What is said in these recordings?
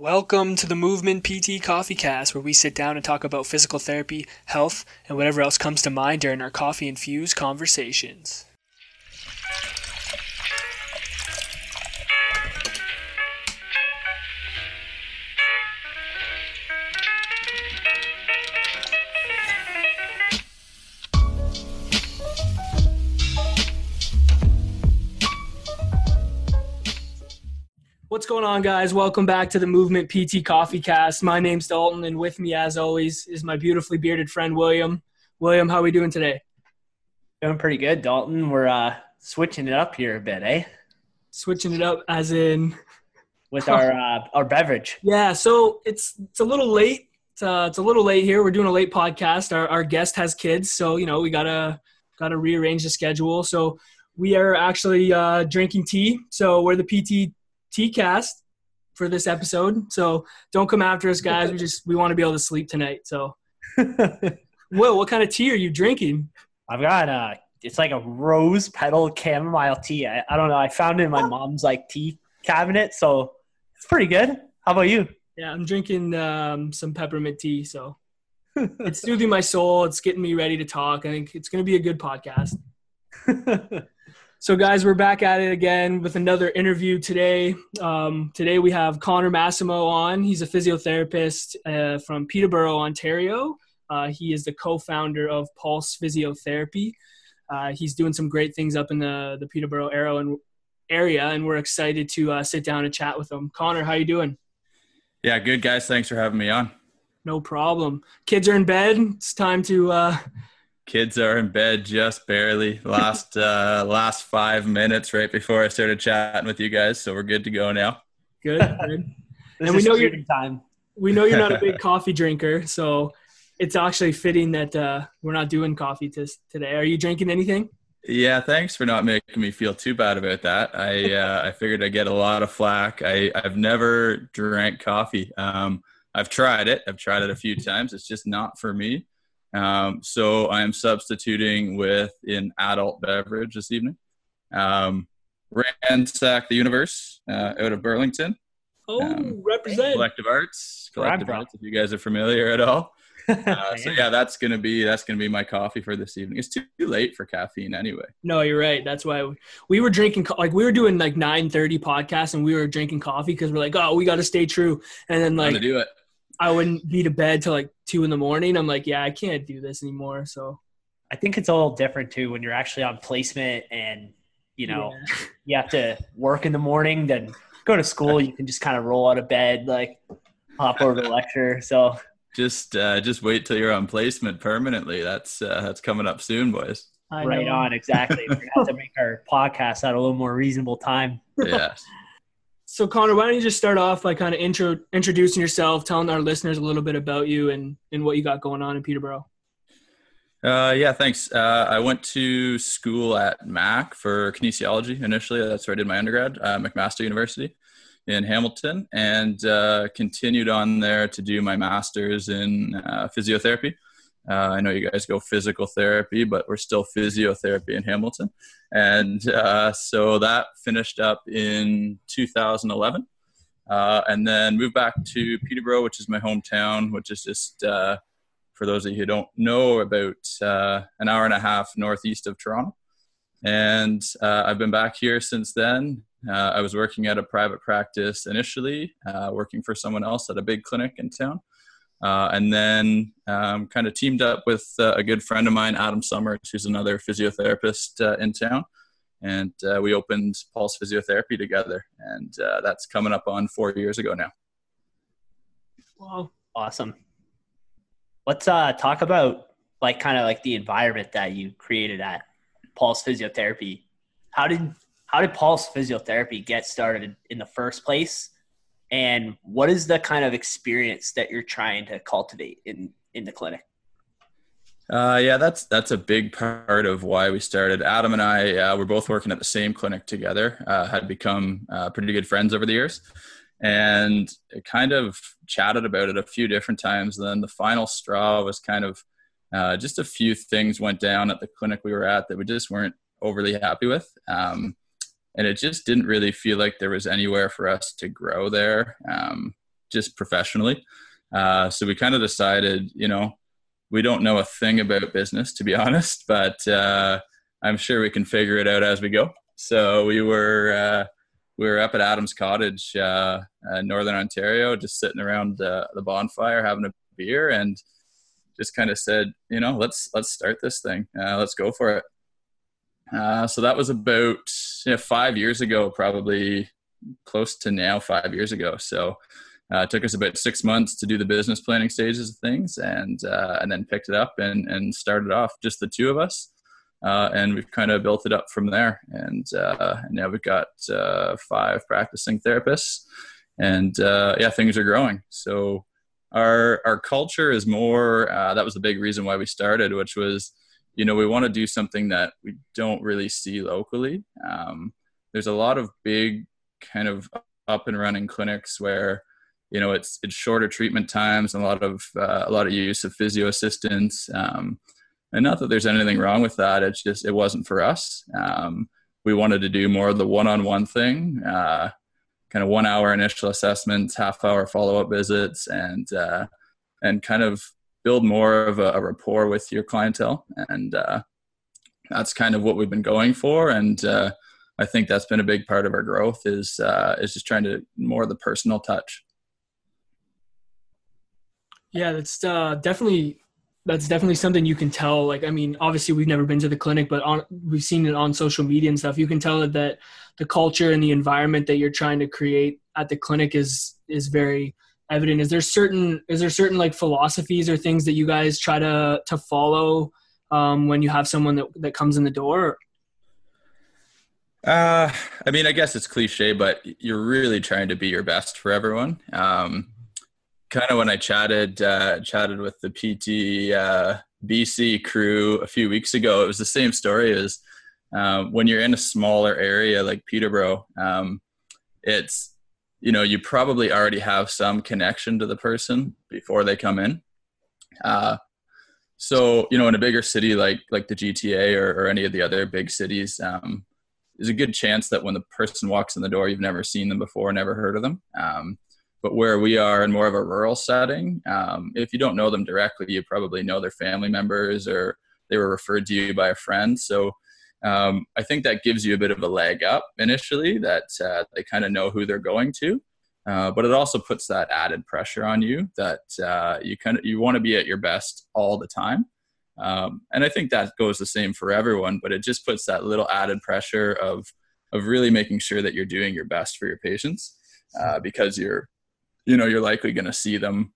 Welcome to the Movement PT Coffee Cast, where we sit down and talk about physical therapy, health, and whatever else comes to mind during our coffee infused conversations. What's going on, guys? Welcome back to the Movement PT Coffee Cast. My name's Dalton, and with me, as always, is my beautifully bearded friend William. William, how are we doing today? Doing pretty good, Dalton. We're uh, switching it up here a bit, eh? Switching it up, as in with our uh, our beverage. Yeah, so it's it's a little late. It's, uh, it's a little late here. We're doing a late podcast. Our our guest has kids, so you know we gotta gotta rearrange the schedule. So we are actually uh, drinking tea. So we're the PT T-cast for this episode. So don't come after us, guys. We just we want to be able to sleep tonight. So, Will, what kind of tea are you drinking? I've got uh it's like a rose petal chamomile tea. I, I don't know. I found it in my mom's like tea cabinet, so it's pretty good. How about you? Yeah, I'm drinking um, some peppermint tea. So it's soothing my soul. It's getting me ready to talk. I think it's going to be a good podcast. So, guys, we're back at it again with another interview today. Um, today we have Connor Massimo on. He's a physiotherapist uh, from Peterborough, Ontario. Uh, he is the co-founder of Pulse Physiotherapy. Uh, he's doing some great things up in the the Peterborough area, and we're excited to uh, sit down and chat with him. Connor, how you doing? Yeah, good guys. Thanks for having me on. No problem. Kids are in bed. It's time to uh, Kids are in bed just barely. Last uh, last five minutes right before I started chatting with you guys, so we're good to go now. Good. good. and we know you're time. We know you're not a big coffee drinker, so it's actually fitting that uh, we're not doing coffee t- today. Are you drinking anything? Yeah, thanks for not making me feel too bad about that. I uh, I figured I'd get a lot of flack. I I've never drank coffee. Um, I've tried it. I've tried it a few times. It's just not for me. Um, so I am substituting with an adult beverage this evening. Um, Ransack the Universe uh, out of Burlington. Oh, um, represent Collective Arts. Collective Arts. If you guys are familiar at all. Uh, so yeah, that's gonna be that's gonna be my coffee for this evening. It's too, too late for caffeine anyway. No, you're right. That's why we, we were drinking like we were doing like 9:30 podcasts and we were drinking coffee because we're like, oh, we got to stay true. And then like do it. I wouldn't be to bed till like two in the morning. I'm like, yeah, I can't do this anymore. So I think it's all different too when you're actually on placement and you know yeah. you have to work in the morning, then go to school. You can just kind of roll out of bed, like hop over to lecture. So just uh, just wait till you're on placement permanently. That's uh, that's coming up soon, boys. I right know. on, exactly. We're gonna have to make our podcast at a little more reasonable time. Yes. So Connor, why don't you just start off by kind of intro introducing yourself, telling our listeners a little bit about you and and what you got going on in Peterborough. Uh, yeah, thanks. Uh, I went to school at Mac for kinesiology initially. That's where I did my undergrad, uh, McMaster University in Hamilton, and uh, continued on there to do my master's in uh, physiotherapy. Uh, I know you guys go physical therapy, but we're still physiotherapy in Hamilton. And uh, so that finished up in 2011. Uh, and then moved back to Peterborough, which is my hometown, which is just, uh, for those of you who don't know, about uh, an hour and a half northeast of Toronto. And uh, I've been back here since then. I was working at a private practice initially, working for someone else at a big clinic in town. Uh, and then um, kind of teamed up with uh, a good friend of mine, Adam Summers, who's another physiotherapist uh, in town. And uh, we opened Pulse Physiotherapy together. And uh, that's coming up on four years ago now. Wow, awesome. Let's uh, talk about like kind of like the environment that you created at Pulse Physiotherapy. How did how did Pulse Physiotherapy get started in the first place? And what is the kind of experience that you're trying to cultivate in in the clinic uh, yeah, that's that's a big part of why we started. Adam and I uh, were both working at the same clinic together. Uh, had become uh, pretty good friends over the years, and kind of chatted about it a few different times. And then the final straw was kind of uh, just a few things went down at the clinic we were at that we just weren't overly happy with. Um, and it just didn't really feel like there was anywhere for us to grow there. Um, just professionally. Uh, so we kind of decided, you know, we don't know a thing about business to be honest, but uh, I'm sure we can figure it out as we go. So we were uh, we were up at Adams Cottage, uh, uh, Northern Ontario, just sitting around the bonfire having a beer, and just kind of said, you know, let's let's start this thing. Uh, let's go for it. Uh, so that was about you know, five years ago, probably close to now five years ago. So uh, it took us about six months to do the business planning stages of things, and uh, and then picked it up and and started off just the two of us, uh, and we've kind of built it up from there. And, uh, and now we've got uh, five practicing therapists, and yeah, things are growing. So our our culture is more. that was the big reason why we started, which was, you know, we want to do something that we don't really see locally. Um, there's a lot of big kind of up and running clinics where you know it's it's shorter treatment times and a lot of uh, a lot of use of physio assistants um, and not that there's anything wrong with that it's just it wasn't for us um, we wanted to do more of the one-on-one thing uh, kind of one hour initial assessments half hour follow-up visits and uh, and kind of build more of a, a rapport with your clientele and uh, that's kind of what we've been going for and uh, I think that's been a big part of our growth is uh, is just trying to more of the personal touch. Yeah, that's uh, definitely that's definitely something you can tell. Like, I mean, obviously we've never been to the clinic, but on we've seen it on social media and stuff. You can tell that the culture and the environment that you're trying to create at the clinic is is very evident. Is there certain is there certain like philosophies or things that you guys try to to follow um, when you have someone that that comes in the door? Uh, I mean, I guess it's cliche, but you're really trying to be your best for everyone. Um, kind of when I chatted uh, chatted with the PT uh, BC crew a few weeks ago, it was the same story as uh, when you're in a smaller area like Peterborough. Um, it's you know you probably already have some connection to the person before they come in. Uh, so you know, in a bigger city like like the GTA or, or any of the other big cities, um, there's a good chance that when the person walks in the door, you've never seen them before, never heard of them. Um, but where we are in more of a rural setting, um, if you don't know them directly, you probably know their family members or they were referred to you by a friend. So um, I think that gives you a bit of a leg up initially that uh, they kind of know who they're going to. Uh, but it also puts that added pressure on you that uh, you kind of you want to be at your best all the time. Um, and I think that goes the same for everyone, but it just puts that little added pressure of of really making sure that you're doing your best for your patients uh, because you're you know you're likely going to see them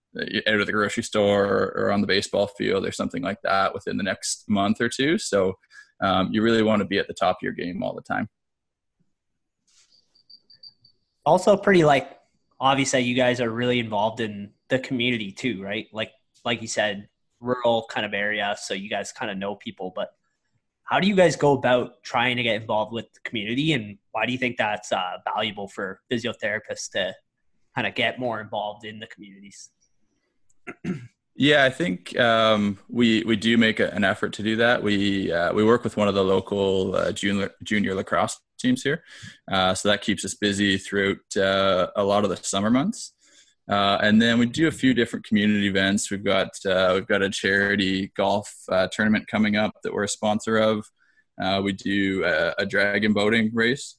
out of the grocery store or, or, on the baseball field or something like that within the next month or two so um, you really want to be at the top of your game all the time also pretty like obvious that you guys are really involved in the community too right like like you said rural kind of area so you guys kind of know people but how do you guys go about trying to get involved with the community and why do you think that's uh, valuable for physiotherapists to kind of get more involved in the communities? Yeah, I think um, we we do make a, an effort to do that. We uh, we work with one of the local uh, junior junior lacrosse teams here, uh, so that keeps us busy throughout uh, a lot of the summer months. Uh, and then we do a few different community events. We've got uh, we've got a charity golf tournament coming up that we're a sponsor of. we do a, a dragon boating race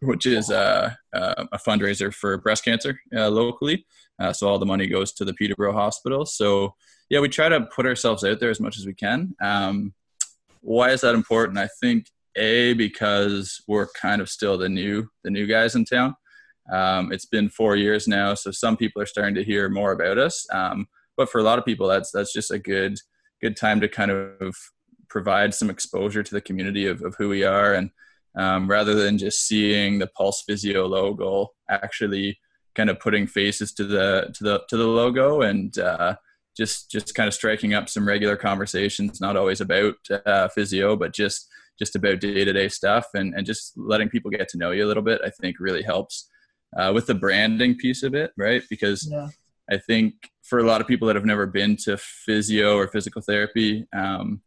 which is uh, uh, a fundraiser for breast cancer uh, locally. So all the money goes to the Peterborough Hospital. So yeah, we try to put ourselves out there as much as we can. Um, why is that important? I think a because we're kind of still the new the new guys in town. Um, it's been four years now, so some people are starting to hear more about us. Um, but for a lot of people, that's that's just a good good time to kind of provide some exposure to the community of, of who we are and um, rather than just seeing the Pulse Physio logo, actually kind of putting faces to the to the to the logo and uh, just just kind of striking up some regular conversations, not always about uh, physio, but just just about day to day stuff and and just letting people get to know you a little bit. I think really helps uh, with the branding piece of it, right? Because yeah. I think for a lot of people that have never been to physio or physical therapy, um,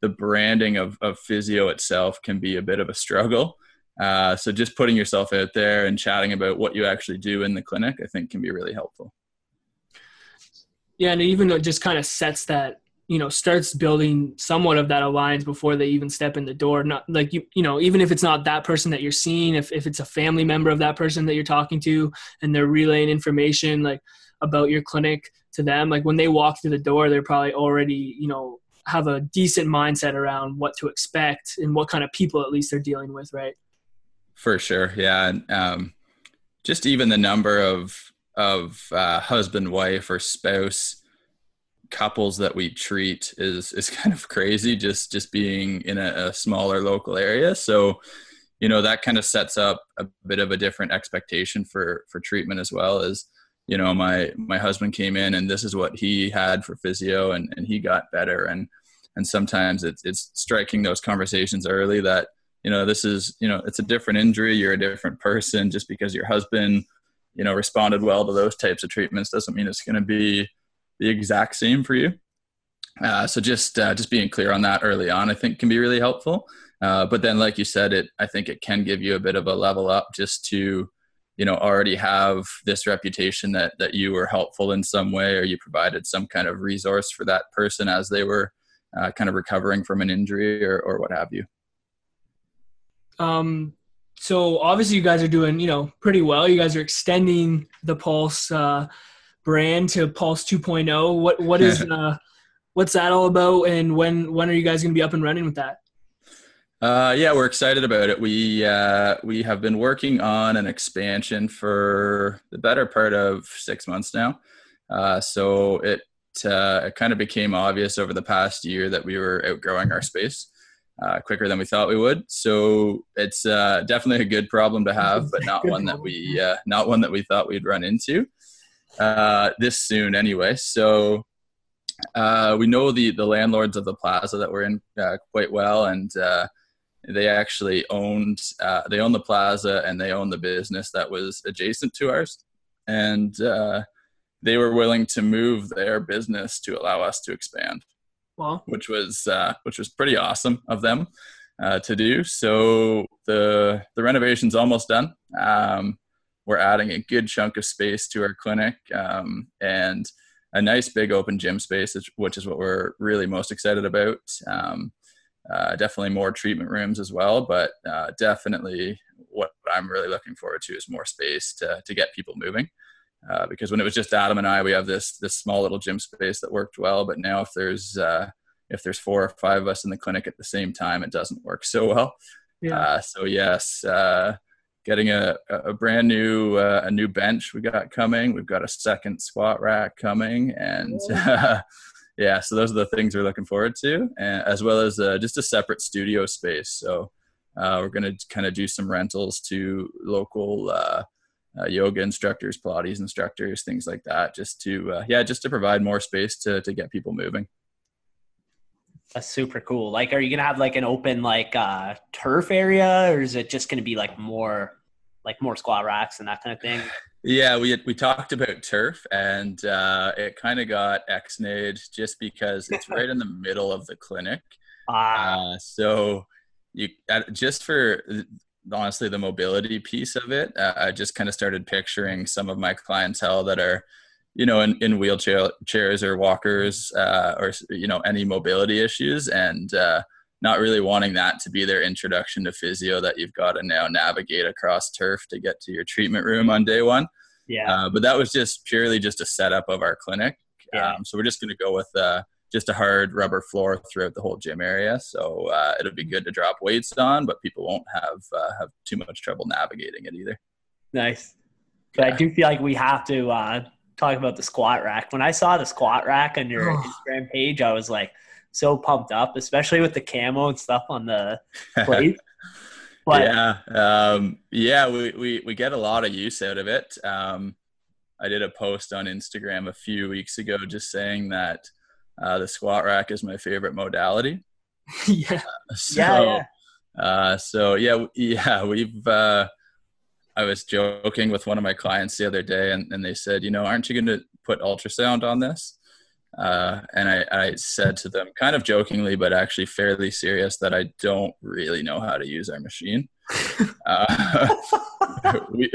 the branding of, of physio itself can be a bit of a struggle. Uh, so just putting yourself out there and chatting about what you actually do in the clinic, I think, can be really helpful. Yeah, and even though it just kind of sets that you know starts building somewhat of that alliance before they even step in the door not like you you know even if it's not that person that you're seeing if, if it's a family member of that person that you're talking to and they're relaying information like about your clinic to them like when they walk through the door they're probably already you know have a decent mindset around what to expect and what kind of people at least they're dealing with right? For sure yeah and um, just even the number of of uh, husband wife or spouse couples that we treat is is kind of crazy just just being in a, a smaller local area. So you know that kind of sets up a bit of a different expectation for for treatment as well as you know my my husband came in and this is what he had for physio and and he got better and and sometimes it's it's striking those conversations early that you know this is you know it's a different injury you're a different person just because your husband you know responded well to those types of treatments doesn't mean it's going to be the exact same for you. Uh, so just uh, just being clear on that early on, I think, can be really helpful. Uh, but then, like you said, it I think it can give you a bit of a level up just to you know already have this reputation that that you were helpful in some way or you provided some kind of resource for that person as they were uh, kind of recovering from an injury or, or what have you. Um, so obviously you guys are doing you know pretty well. You guys are extending the pulse uh, brand to Pulse 2.0. What what is uh, what's that all about, and when when are you guys going to be up and running with that? Uh, yeah, we're excited about it. We uh, we have been working on an expansion for the better part of six months now. Uh, so it uh, it kind of became obvious over the past year that we were outgrowing our space uh, quicker than we thought we would. So it's uh, definitely a good problem to have, but not one that we uh, not one that we thought we'd run into uh, this soon anyway. So uh, we know the the landlords of the plaza that we're in uh, quite well, and uh, they actually owned uh, they own the plaza and they own the business that was adjacent to ours, and uh, they were willing to move their business to allow us to expand. Wow. Which was which was pretty awesome of them to do. So the the renovation's almost done. Um, we're adding a good chunk of space to our clinic um, and a nice big open gym space, which is what we're really most excited about. Um, uh, definitely more treatment rooms as well, but uh, definitely what I'm really looking forward to is more space to to get people moving. Uh, because when it was just Adam and I, we have this this small little gym space that worked well. But now, if there's uh, if there's four or five of us in the clinic at the same time, it doesn't work so well. Yeah. Uh, so yes, uh, getting a, a brand new uh, a new bench we got coming. We've got a second squat rack coming, and uh, yeah, so those are the things we're looking forward to, and, as well as uh, just a separate studio space. So uh, we're going to kind of do some rentals to local uh, uh, yoga instructors, Pilates instructors, things like that, just to yeah, just to provide more space to to get people moving. That's super cool. Like, are you gonna have like an open like uh turf area, or is it just gonna be like more like more squat racks and that kind of thing? Yeah, we we talked about turf, and uh, it kind of got ex-nayed just because it's right in the middle of the clinic. Ah. Uh, so you just for honestly the mobility piece of it, uh, I just kind of started picturing some of my clientele that are you know, in, in wheelchair chairs or walkers uh, or, you know, any mobility issues and uh, not really wanting that to be their introduction to physio that you've got to now navigate across turf to get to your treatment room on day one. Yeah. Uh, but that was just purely just a setup of our clinic. Yeah. Um, so we're just going to go with uh, just a hard rubber floor throughout the whole gym area. So uh, it'll be good to drop weights on, but people won't have uh, have too much trouble navigating it either. Nice. But yeah. I do feel like we have to uh, talk about the squat rack. When I saw the squat rack on your. Instagram page, I was like so pumped up, especially with the camo and stuff on the plate. But, yeah, um, yeah, we, we we get a lot of use out of it. Um, I did a post on Instagram a few weeks ago just saying that uh, the squat rack is my favorite modality. yeah. Uh, so, yeah. yeah. Uh, so yeah, yeah, we've uh, I was joking with one of my clients the other day, and, and they said, you know, aren't you going to put ultrasound on this? Uh, and I, I said to them, kind of jokingly, but actually fairly serious, that I don't really know how to use our machine. Uh, we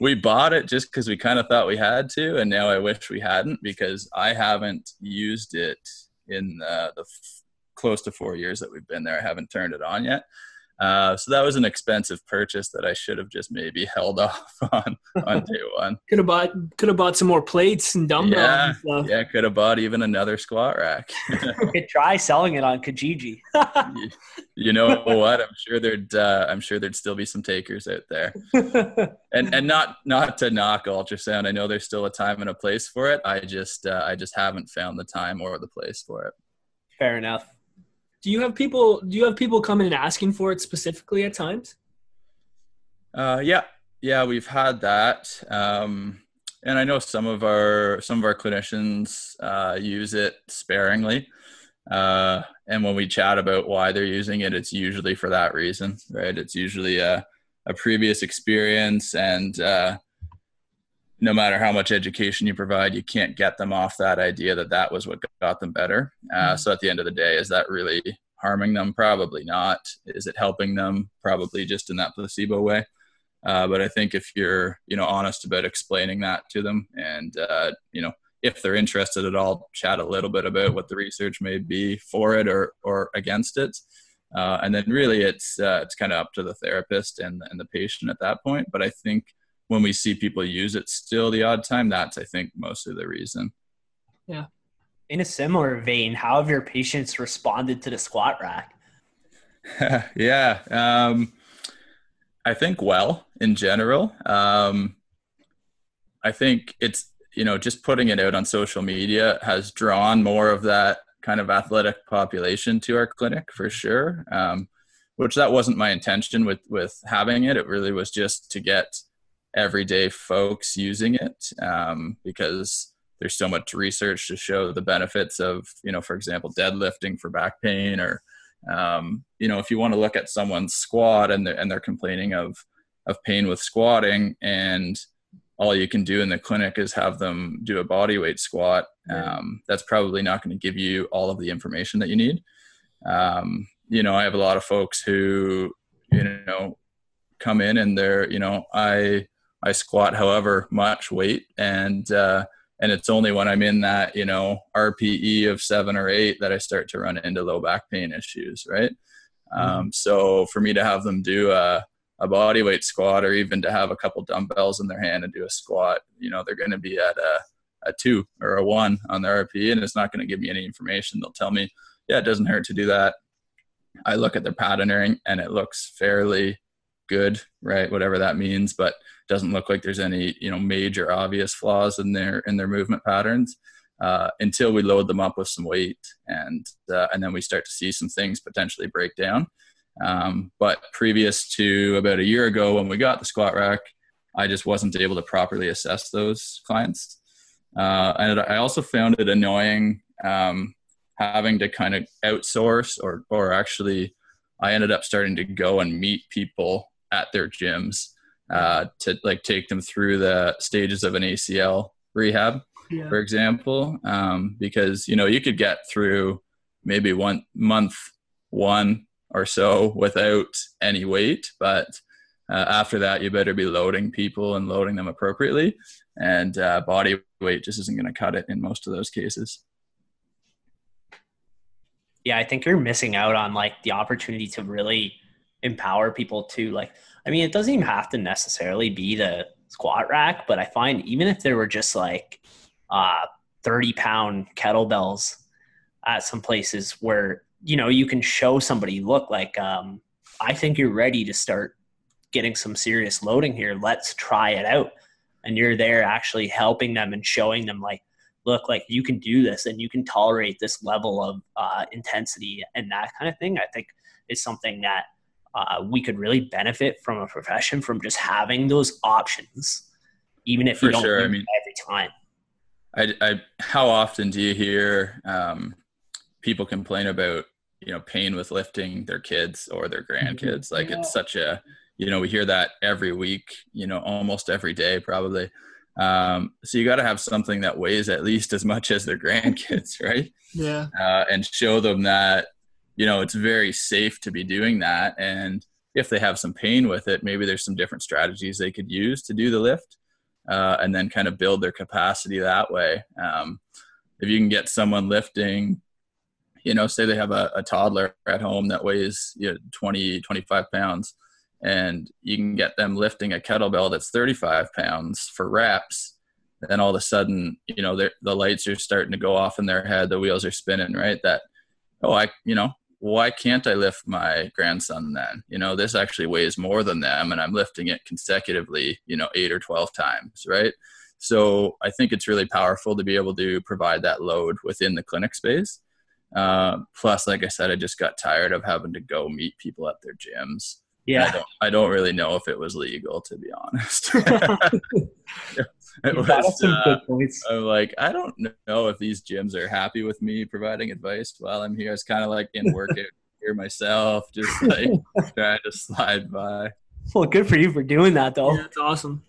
we bought it just because we kind of thought we had to, and now I wish we hadn't because I haven't used it in the, the f- close to four years that we've been there. I haven't turned it on yet. Uh, so that was an expensive purchase that I should have just maybe held off on on day one. could have bought could have bought some more plates and dumbbells. Yeah, and stuff. yeah, could have bought even another squat rack. Could try selling it on Kijiji. you, you know what? I'm sure there'd uh, I'm sure there'd still be some takers out there. And and not not to knock ultrasound. I know there's still a time and a place for it. I just uh, I just haven't found the time or the place for it. Fair enough. Do you have people? Do you have people coming and asking for it specifically at times? Uh, yeah, yeah, we've had that, um, and I know some of our some of our clinicians uh, use it sparingly. Uh, and when we chat about why they're using it, it's usually for that reason, right? It's usually a, a previous experience, and uh, no matter how much education you provide, you can't get them off that idea that that was what got them better. Uh, so at the end of the day, is that really harming them? Probably not. Is it helping them? Probably just in that placebo way. Uh, but I think if you're, you know, honest about explaining that to them, and uh, you know, if they're interested at all, chat a little bit about what the research may be for it or or against it, uh, and then really it's uh, it's kind of up to the therapist and and the patient at that point. But I think when we see people use it still the odd time, that's I think mostly the reason. Yeah. In a similar vein, how have your patients responded to the squat rack? yeah. Um, I think well in general. Um, I think it's, you know, just putting it out on social media has drawn more of that kind of athletic population to our clinic for sure. Um, which that wasn't my intention with with having it. It really was just to get everyday folks using it um, because there's so much research to show the benefits of, you know, for example, deadlifting for back pain or um, you know, if you want to look at someone's squat and they're, and they're complaining of of pain with squatting, and all you can do in the clinic is have them do a body weight squat, um, that's probably not going to give you all of the information that you need. Um, you know, I have a lot of folks who, you know, come in and they're, you know, I I squat however much weight, and uh, and it's only when i'm in that you know rpe of seven or eight that i start to run into low back pain issues right? Mm-hmm. um, so for me to have them do a, a body weight squat or even to have a couple dumbbells in their hand and do a squat you know they're going to be at a, a two or a one on the rpe and it's not going to give me any information. They'll tell me yeah it doesn't hurt to do that. I look at their patterning and it looks fairly good right? Whatever that means but doesn't look like there's any you know major obvious flaws in their in their movement patterns uh, until we load them up with some weight and uh, and then we start to see some things potentially break down. Um, but previous to about a year ago when we got the squat rack, I just wasn't able to properly assess those clients. Uh, and I also found it annoying um, having to kind of outsource or or actually I ended up starting to go and meet people at their gyms uh, to like take them through the stages of an ACL rehab, yeah. for example, um, because you know you could get through maybe one month one or so without any weight, but uh, after that you better be loading people and loading them appropriately, and uh, body weight just isn't going to cut it in most of those cases. Yeah, I think you're missing out on like the opportunity to really empower people to like I mean, it doesn't even have to necessarily be the squat rack, but I find even if there were just like uh, 30 pound kettlebells at some places where, you know, you can show somebody, look, like, um, I think you're ready to start getting some serious loading here. Let's try it out. And you're there actually helping them and showing them, like, look, like you can do this and you can tolerate this level of uh, intensity and that kind of thing. I think is something that uh, we could really benefit from a profession from just having those options, even if For you don't sure. I mean, every time. I, I, how often do you hear um, people complain about you know pain with lifting their kids or their grandkids? Like Yeah. it's such a you know we hear that every week, you know almost every day probably. Um, so you got to have something that weighs at least as much as their grandkids, right? Yeah. uh, and show them that you know it's very safe to be doing that and if they have some pain with it, maybe there's some different strategies they could use to do the lift, uh, and then kind of build their capacity that way. Um, if you can get someone lifting, you know, say they have a, a toddler at home that weighs you know, 20, 25 pounds, and you can get them lifting a kettlebell that's 35 pounds for reps, then all of a sudden, you know, the lights are starting to go off in their head, the wheels are spinning, right? That, oh, I, you know, why can't I lift my grandson then? You know, this actually weighs more than them and I'm lifting it consecutively, you know, eight or 12 times, right? So I think it's really powerful to be able to provide that load within the clinic space. Uh, plus, like I said, I just got tired of having to go meet people at their gyms. Yeah. I don't, I don't really know if it was legal, to be honest. it was, some uh, good points. I'm like, I don't know if these gyms are happy with me providing advice while I'm here. It's kind of like in work here myself, just like trying to slide by. Well, good for you for doing that, though. Yeah, that's awesome.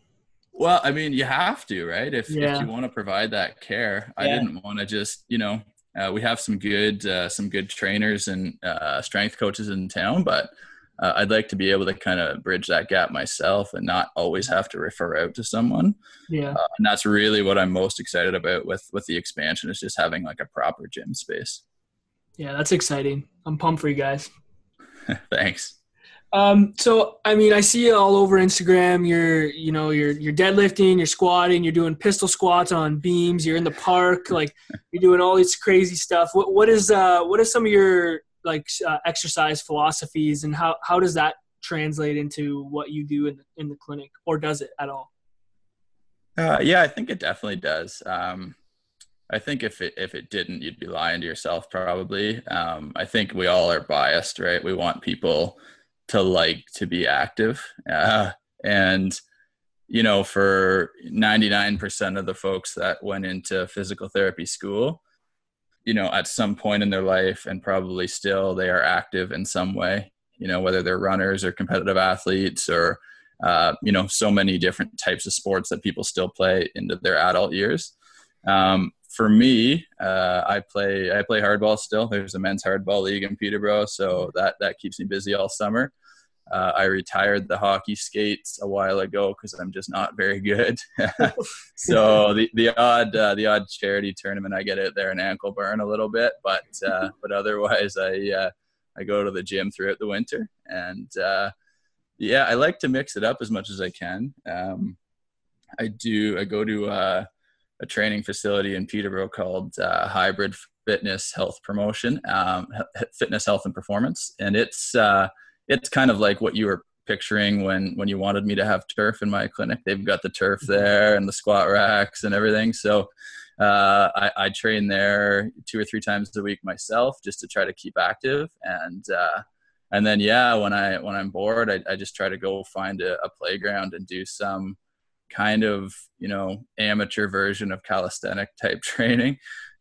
Well, I mean, you have to, right? If, yeah. if you want to provide that care, yeah. I didn't want to just, you know, uh, we have some good, uh, some good trainers and uh, strength coaches in town, but uh, I'd like to be able to kind of bridge that gap myself and not always have to refer out to someone. Yeah, uh, and that's really what I'm most excited about with with the expansion is just having like a proper gym space. Yeah, that's exciting. I'm pumped for you guys. Thanks. Um, so I mean, I see you all over Instagram. You're, you know, you're you're deadlifting, you're squatting, you're doing pistol squats on beams. You're in the park, like you're doing all this crazy stuff. What what is uh what is some of your like uh, exercise philosophies and how, how does that translate into what you do in the, in the clinic or does it at all? Uh, yeah i think it definitely does. Um, i think if it if it didn't you'd be lying to yourself probably. Um, i think we all are biased right? We want people to like to be active. Uh, and you know for 99% of the folks that went into physical therapy school you know at some point in their life and probably still they are active in some way you know whether they're runners or competitive athletes or uh, you know so many different types of sports that people still play into their adult years. Um, for me uh, i play i play hardball still. There's a men's hardball league in peterborough so that that keeps me busy all summer uh, I retired the hockey skates a while ago because I'm just not very good. so the the odd uh, the odd charity tournament I get out there and ankle burn a little bit, but uh, but otherwise I uh, I go to the gym throughout the winter and uh, yeah I like to mix it up as much as I can. Um, I do I go to uh, a training facility in Peterborough called Hybrid Fitness Health Promotion, um, Fitness Health and Performance, and it's it's kind of like what you were picturing when when you wanted me to have turf in my clinic. They've got the turf mm-hmm. there and the squat racks and everything. So uh, I, I, train there two or three times a week myself just to try to keep active and uh, and then yeah when I when I'm bored I, I just try to go find a, a playground and do some kind of you know amateur version of calisthenic type training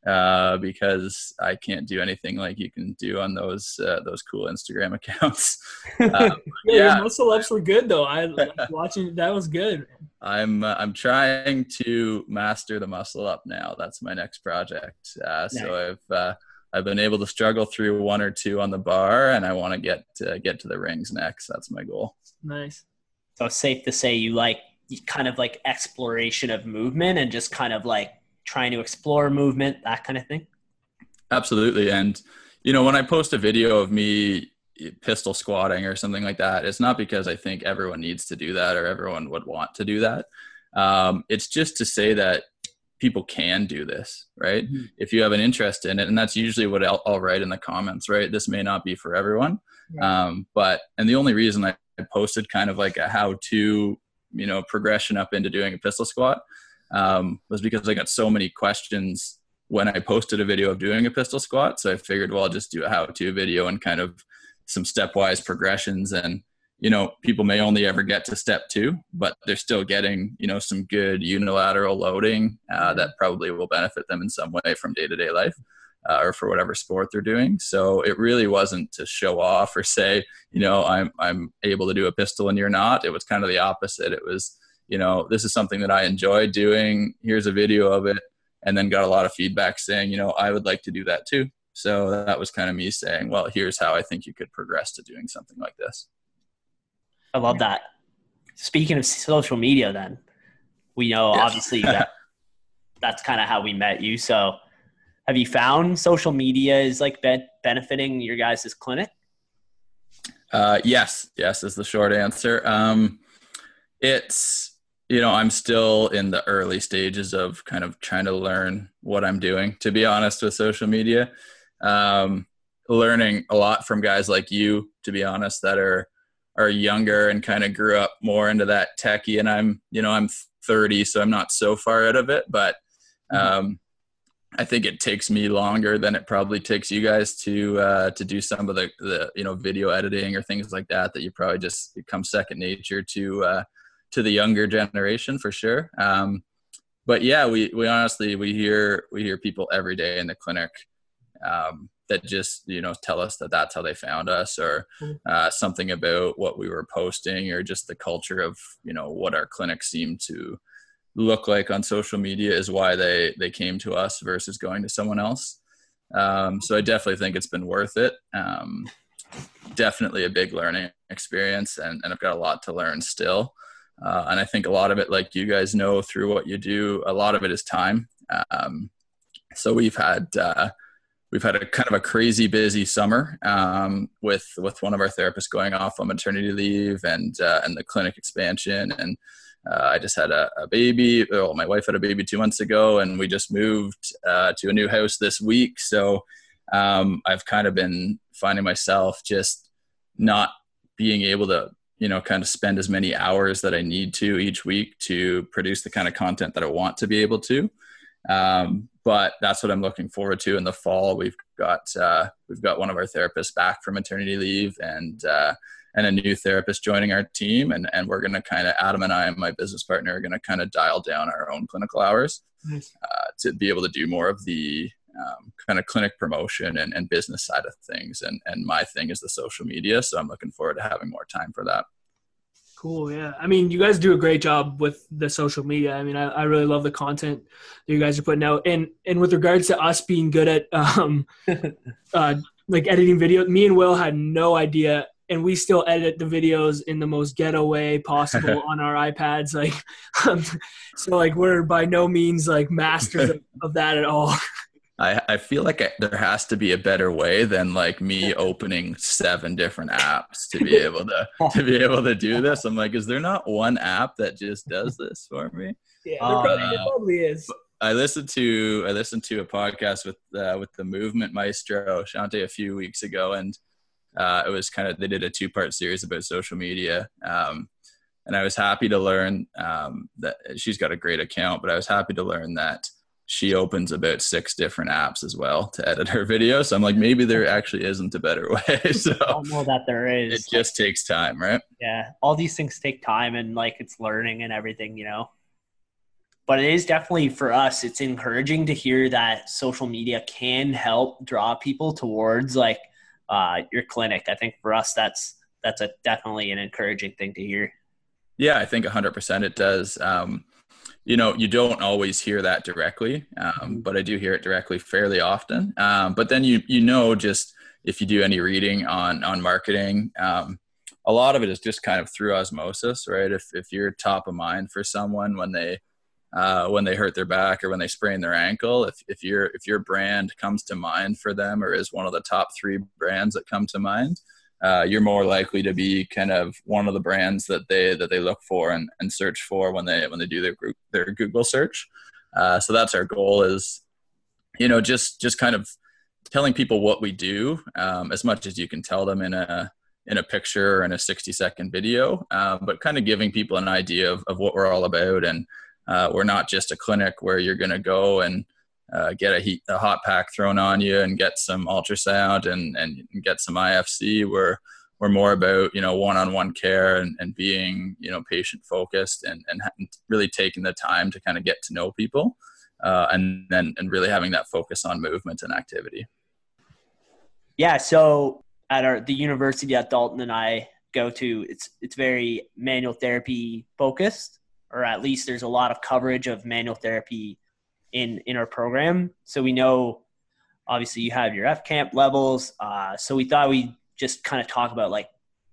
uh, because I can't do anything like you can do on those uh, those cool Instagram accounts. Um, yeah, your muscle ups were good though. I watching that was good. I'm uh, I'm trying to master the muscle up now. That's my next project. Uh, nice. So I've uh, I've been able to struggle through one or two on the bar, and I want to get to get to the rings next. That's my goal. Nice. So safe to say you like kind of like exploration of movement and just kind of like trying to explore movement, that kind of thing? Absolutely. And, you know, when I post a video of me pistol squatting or something like that, it's not because I think everyone needs to do that or everyone would want to do that. Um, it's just to say that people can do this, right? Mm-hmm. If you have an interest in it, and that's usually what I'll, I'll, write in the comments, right? This may not be for everyone, um, but and the only reason I posted kind of like a how-to, you know, progression up into doing a pistol squat um, was because I got so many questions when I posted a video of doing a pistol squat. So I figured, well, I'll just do a how to video and kind of some stepwise progressions. And, you know, people may only ever get to step two, but they're still getting, you know, some good unilateral loading uh, that probably will benefit them in some way from day to day life. Uh, or for whatever sport they're doing. So it really wasn't to show off or say, you know, I'm I'm able to do a pistol and you're not. It was kind of the opposite. It was you know, this is something that I enjoy doing. Here's a video of it. And then got a lot of feedback saying, you know, I would like to do that too. So that was kind of me saying, well, here's how I think you could progress to doing something like this. I love that. Speaking of social media, then we know yes. obviously that that's kind of how we met you. So, have you found social media is like be- benefiting your guys' clinic? Uh, yes, yes is the short answer. Um, it's you know I'm still in the early stages of kind of trying to learn what I'm doing. To be honest, with social media, um, learning a lot from guys like you. To be honest, that are are younger and kind of grew up more into that techie, and I'm you know I'm 30, so I'm not so far out of it, but mm-hmm. um, I think it takes me longer than it probably takes you guys to uh, to do some of the, the you know video editing or things like that that you probably just become second nature to uh, to the younger generation for sure. Um, but yeah, we we honestly we hear we hear people every day in the clinic um, that just you know tell us that that's how they found us or mm-hmm. uh, something about what we were posting or just the culture of you know what our clinic seemed to look like on social media is why they they came to us versus going to someone else. Um, so I definitely think it's been worth it. Um, definitely a big learning experience, and, and I've got a lot to learn still. Uh, and I think a lot of it, like you guys know through what you do, a lot of it is time. Um, so we've had uh, we've had a kind of a crazy busy summer um, with with one of our therapists going off on maternity leave and uh, and the clinic expansion and uh, I just had a, a, baby. Well, my wife had a baby two months ago, and we just moved uh, to a new house this week. So um, I've kind of been finding myself just not being able to, you know, kind of spend as many hours that I need to each week to produce the kind of content that I want to be able to. Um, but that's what I'm looking forward to in the fall. We've got uh, we've got one of our therapists back from maternity leave, and uh, and a new therapist joining our team. And, and we're going to kind of, Adam and I and my business partner are going to kind of dial down our own clinical hours nice. uh, to be able to do more of the um, kind of clinic promotion and, and business side of things. And, and my thing is the social media. So I'm looking forward to having more time for that. Cool. Yeah. I mean, you guys do a great job with the social media. I mean, I, I really love the content that you guys are putting out. And, and with regards to us being good at, um, uh, like editing video, me and Will had no idea and we still edit the videos in the most ghetto way possible on our iPads. Like, um, so like we're by no means like masters of, of that at all. I, I feel like I, there has to be a better way than like me opening seven different apps to be able to to be able to do this. I'm like, is there not one app that just does this for me? Yeah, there, probably, uh, there probably is. I listened to I listened to a podcast with uh, with the Movement Maestro Shante a few weeks ago, and uh, it was kind of they did a two part series about social media. Um, and I was happy to learn um, that she's got a great account, but I was happy to learn that she opens about six different apps as well to edit her videos. So I'm like, maybe there actually isn't a better way. so I don't know that there is. It just takes time, right? Yeah, all these things take time, and like it's learning and everything, you know. But it is definitely for us. It's encouraging to hear that social media can help draw people towards like uh, your clinic. I think for us, that's that's a definitely an encouraging thing to hear. Yeah, I think 100% it does. Um, you know, you don't always hear that directly, um, mm-hmm. but I do hear it directly fairly often. Um, but then you you know just if you do any reading on on marketing, um, a lot of it is just kind of through osmosis, right? If if you're top of mind for someone when they uh, when they hurt their back or when they sprain their ankle. If, if your if your brand comes to mind for them or is one of the top three brands that come to mind, uh, you're more likely to be kind of one of the brands that they that they look for and, and search for when they when they do their group their Google search. Uh, so that's our goal is, you know, just just kind of telling people what we do um, as much as you can tell them in a in a picture or in a 60 second video, uh, but kind of giving people an idea of, of what we're all about and uh, we're not just a clinic where you're going to go and uh, get a heat, a hot pack thrown on you and get some ultrasound and, and get some IFC. We're, we're more about, you know, one-on-one care and, and being, you know, patient focused and, and really taking the time to kind of get to know people. Uh, and then, and really having that focus on movement and activity. Yeah. So at our, the university that Dalton and I go to, it's, it's very manual therapy focused or at least there's a lot of coverage of manual therapy in in our program. So we know, obviously, you have your F camp levels. Uh, so we thought we just kind of talk about like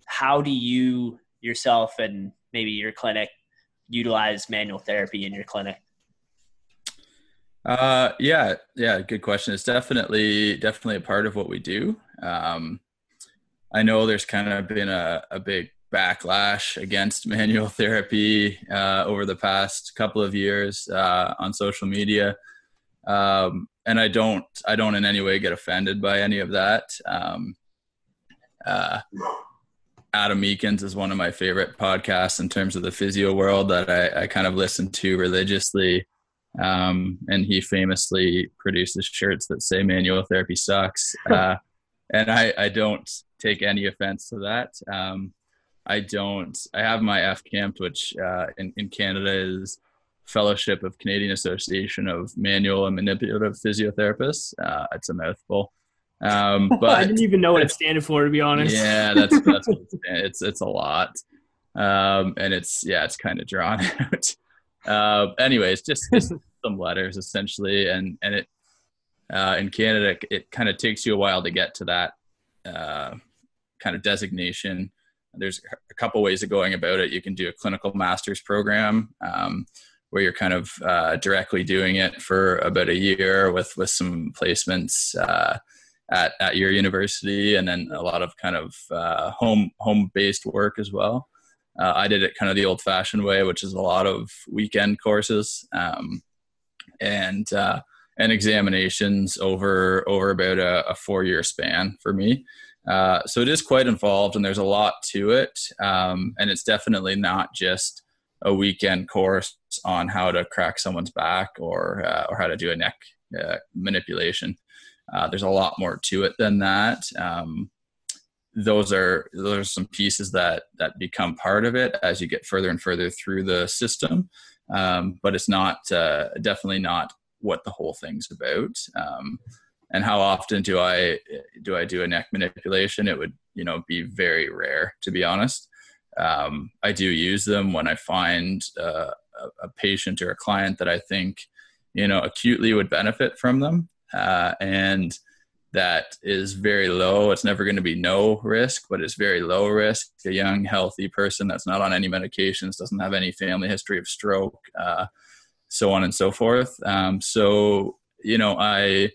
how do you yourself and maybe your clinic utilize manual therapy in your clinic? Uh, yeah, yeah, good question. It's definitely definitely a part of what we do. Um, I know there's kind of been a, a big backlash against manual therapy uh, over the past couple of years uh, on social media, um, and I don't I don't in any way get offended by any of that. Um, uh, Adam Meakins is one of my favorite podcasts in terms of the physio world that I, I kind of listen to religiously. Um, and he famously produces shirts that say manual therapy sucks. Uh, and I, I don't take any offense to that. Um, I don't, I have my FCAMP, which uh, in, in Canada is Fellowship of Canadian Association of Manual and Manipulative Physiotherapists. Uh, it's a mouthful. Um, but I didn't even know what it standed for, to be honest. Yeah, that's, that's it's it's a lot, um, and it's yeah, it's kind of drawn out. Uh, anyways, just, just some letters essentially, and and it uh, in Canada it kind of takes you a while to get to that uh, kind of designation. There's a couple ways of going about it. You can do a clinical master's program. Um, where you're kind of uh, directly doing it for about a year with with some placements uh, at, at your university and then a lot of kind of uh, home home based work as well. Uh, I did it kind of the old fashioned way, which is a lot of weekend courses um, and uh, and examinations over over about a, a four year span for me. Uh, so it is quite involved, and there's a lot to it. Um, and it's definitely not just a weekend course on how to crack someone's back or uh, or how to do a neck uh, manipulation. Uh, there's a lot more to it than that. Um, those are those are some pieces that that become part of it as you get further and further through the system. Um, but it's not uh, definitely not what the whole thing's about. And how often do I do I do a neck manipulation? It would you know be very rare to be honest. Um, I do use them when I find uh, a, a patient or a client that I think you know acutely would benefit from them uh, and that is very low. It's never going to be no risk, but it's very low risk. A young, healthy person that's not on any medications, doesn't have any family history of stroke, uh, so on and so forth. Um, so you know, I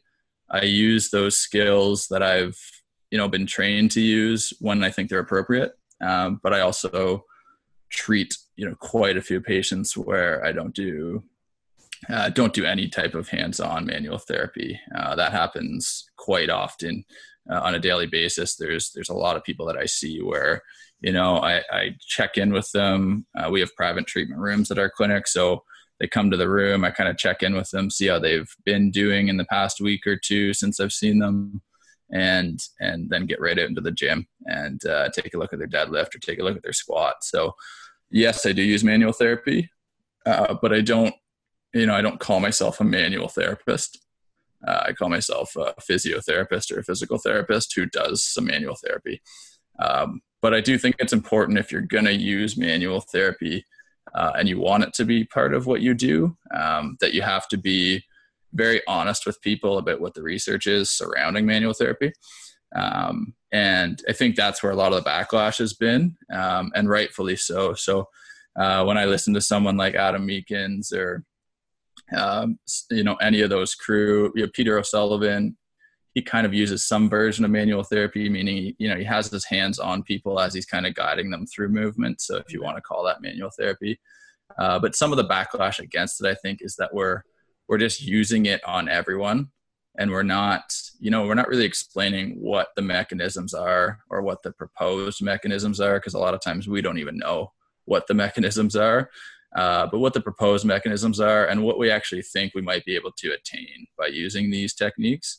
I use those skills that I've you know been trained to use when I think they're appropriate. Um, but I also treat you know quite a few patients where I don't do uh, don't do any type of hands-on manual therapy. Uh, that happens quite often uh, on a daily basis. There's there's a lot of people that I see where you know I, I check in with them. Uh, we have private treatment rooms at our clinic, so they come to the room. I kind of check in with them, see how they've been doing in the past week or two since I've seen them, and and then get right out into the gym and uh, take a look at their deadlift or take a look at their squat. So yes, I do use manual therapy, uh, but I don't you know, I don't call myself a manual therapist. Uh, I call myself a physiotherapist or a physical therapist who does some manual therapy. Um, but I do think it's important if you're going to use manual therapy uh, and you want it to be part of what you do, um, that you have to be very honest with people about what the research is surrounding manual therapy. Um, and I think that's where a lot of the backlash has been, um, and rightfully so. So uh, when I listen to someone like Adam Meakins or um, you know, any of those crew. You know, Peter O'Sullivan, he kind of uses some version of manual therapy, meaning you know he has his hands on people as he's kind of guiding them through movement. So if you want to call that manual therapy, uh, but some of the backlash against it, I think, is that we're we're just using it on everyone, and we're not, you know, we're not really explaining what the mechanisms are or what the proposed mechanisms are, because a lot of times we don't even know what the mechanisms are uh, but what the proposed mechanisms are and what we actually think we might be able to attain by using these techniques.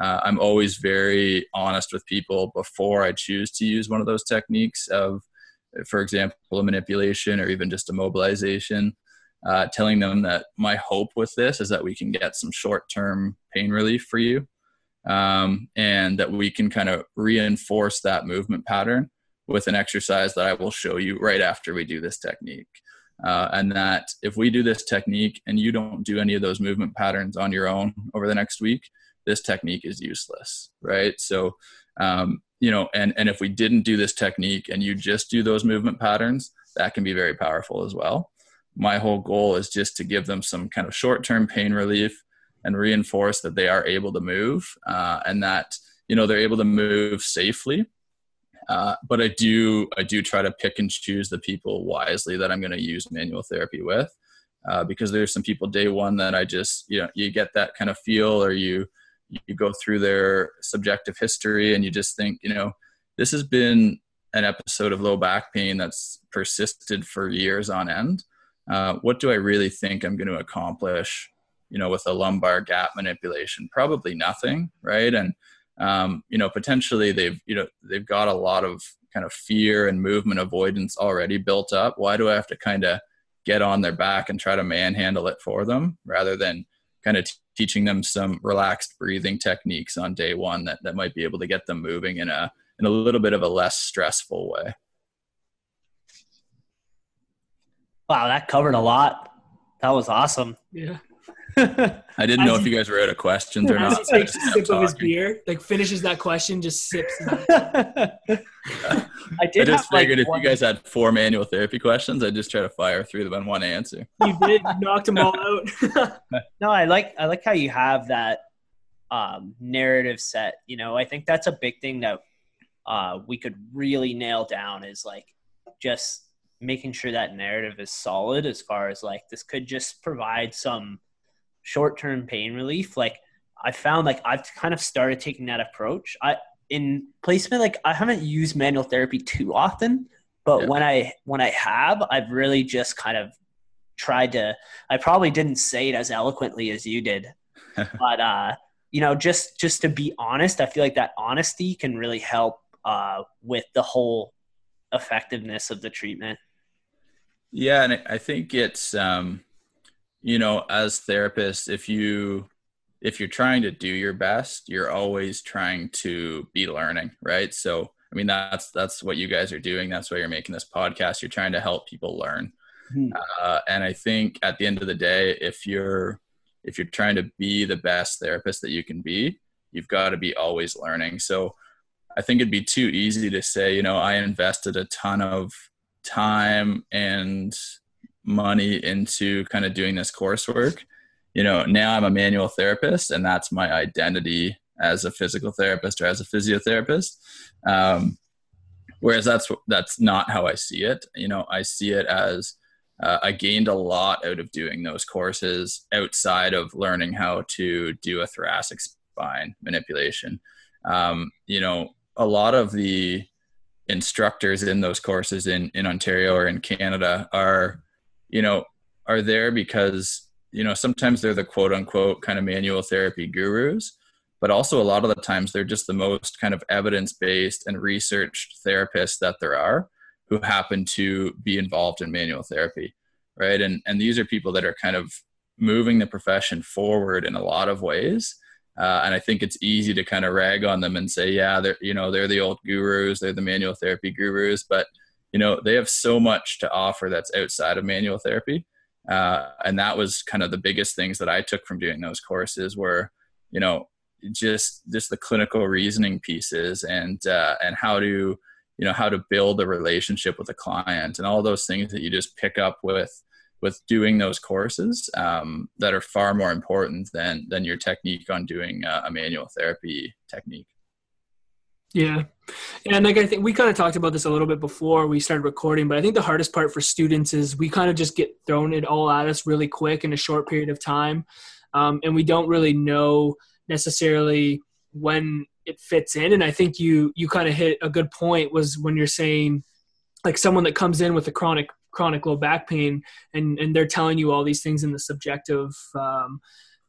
Uh, I'm always very honest with people before I choose to use one of those techniques of, for example, a manipulation or even just a mobilization, uh, telling them that my hope with this is that we can get some short-term pain relief for you um, and that we can kind of reinforce that movement pattern with an exercise that I will show you right after we do this technique. Uh, and that if we do this technique and you don't do any of those movement patterns on your own over the next week, this technique is useless, right? So, um, you know, and and if we didn't do this technique and you just do those movement patterns, that can be very powerful as well. My whole goal is just to give them some kind of short-term pain relief and reinforce that they are able to move uh, and that you know they're able to move safely. Uh, but I do I do try to pick and choose the people wisely that I'm going to use manual therapy with, uh, because there's some people day one that I just you know you get that kind of feel or you you go through their subjective history and you just think you know this has been an episode of low back pain that's persisted for years on end. Uh, what do I really think I'm going to accomplish you know, with a lumbar gap manipulation? Probably nothing, right? And um, you know, potentially they've you know they've got a lot of kind of fear and movement avoidance already built up. Why do I have to kind of get on their back and try to manhandle it for them rather than kind of t- teaching them some relaxed breathing techniques on day one that, that might be able to get them moving in a in a little bit of a less stressful way. Wow, that covered a lot. That was awesome. Yeah. I didn't know if you guys were out of questions or not. Like sip of his beer, like finishes that question, just sips. I did. I just have, figured like, if one- you guys had four manual therapy questions, I'd just try to fire through them in one answer. You did you knocked them all out. No, I like I like how you have that um, narrative set. You know, I think that's a big thing that uh, we could really nail down is like just making sure that narrative is solid as far as like this could just provide some short-term pain relief. Like I found like I've kind of started taking that approach. I in placement like I haven't used manual therapy too often, but Yeah. when I when I have, I've really just kind of tried to I probably didn't say it as eloquently as you did. but uh you know just just to be honest, I feel like that honesty can really help uh with the whole effectiveness of the treatment. Yeah, and I- I think it's um, you know, as therapists, if you if you're trying to do your best, you're always trying to be learning, right? So, I mean, that's that's what you guys are doing. That's why you're making this podcast. You're trying to help people learn. Hmm. Uh, and I think at the end of the day, if you're if you're trying to be the best therapist that you can be, you've got to be always learning. So, I think it'd be too easy to say, you know, I invested a ton of time and money into kind of doing this coursework. You know, now I'm a manual therapist and that's my identity as a physical therapist or as a physiotherapist. Um, whereas that's that's not how I see it. You know, I see it as uh, I gained a lot out of doing those courses outside of learning how to do a thoracic spine manipulation. Um, you know, a lot of the instructors in those courses in in Ontario or in Canada are you know are there because you know sometimes they're the quote unquote kind of manual therapy gurus but also a lot of the times they're just the most kind of evidence based and researched therapists that there are who happen to be involved in manual therapy right? And and these are people that are kind of moving the profession forward in a lot of ways. Uh, and I think it's easy to kind of rag on them and say, yeah, they're you know they're the old gurus, they're the manual therapy gurus, but you know they have so much to offer that's outside of manual therapy, uh, and that was kind of the biggest things that I took from doing those courses were, you know, just just the clinical reasoning pieces and uh, and how to you know how to build a relationship with a client and all those things that you just pick up with with doing those courses um, that are far more important than than your technique on doing a manual therapy technique. Yeah. And like I think we kind of talked about this a little bit before we started recording, but I think the hardest part for students is we kind of just get thrown it all at us really quick in a short period of time. Um, and we don't really know necessarily when it fits in. And I think you you kind of hit a good point was when you're saying like someone that comes in with a chronic chronic low back pain and and they're telling you all these things in the subjective um,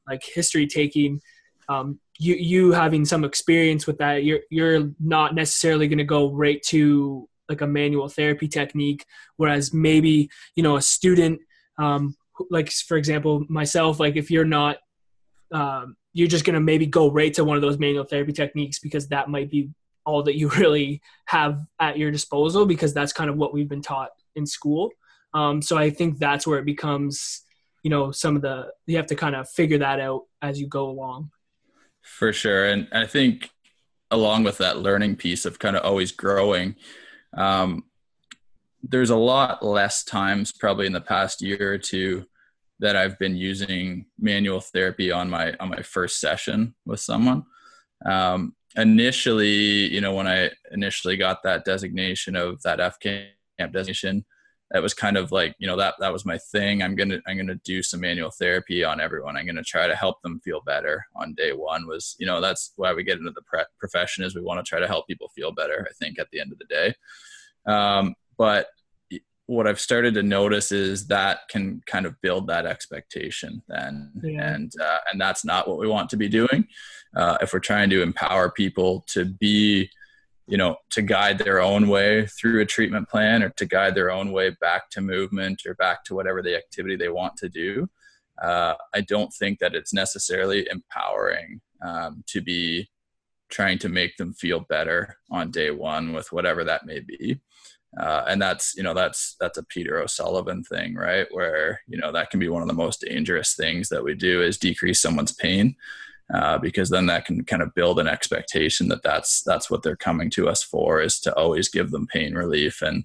like history taking um, you you having some experience with that you're you're not necessarily going to go right to like a manual therapy technique whereas maybe you know a student um, like for example myself like if you're not um, you're just going to maybe go right to one of those manual therapy techniques because that might be all that you really have at your disposal because that's kind of what we've been taught in school. Um, so i think that's where it becomes you know some of the you have to kind of figure that out as you go along For sure, and I think along with that learning piece of kind of always growing, um, there's a lot less times probably in the past year or two that I've been using manual therapy on my on my first session with someone. Um, initially, you know, when I initially got that designation of that FCAMP designation, that was kind of like you know that that was my thing. I'm gonna i'm gonna do some manual therapy on everyone. I'm gonna try to help them feel better on day one was you know that's why we get into the pre- profession is we want to try to help people feel better i think at the end of the day. Um, but what i've started to notice is that can kind of build that expectation then. Yeah. and uh, and that's not what we want to be doing. Uh, if we're trying to empower people to be you know to guide their own way through a treatment plan or to guide their own way back to movement or back to whatever the activity they want to do uh, i don't think that it's necessarily empowering um, to be trying to make them feel better on day one with whatever that may be. Uh, and that's you know that's that's a peter o'sullivan thing right? Where you know that can be one of the most dangerous things that we do is decrease someone's pain uh, because then that can kind of build an expectation that that's that's what they're coming to us for is to always give them pain relief and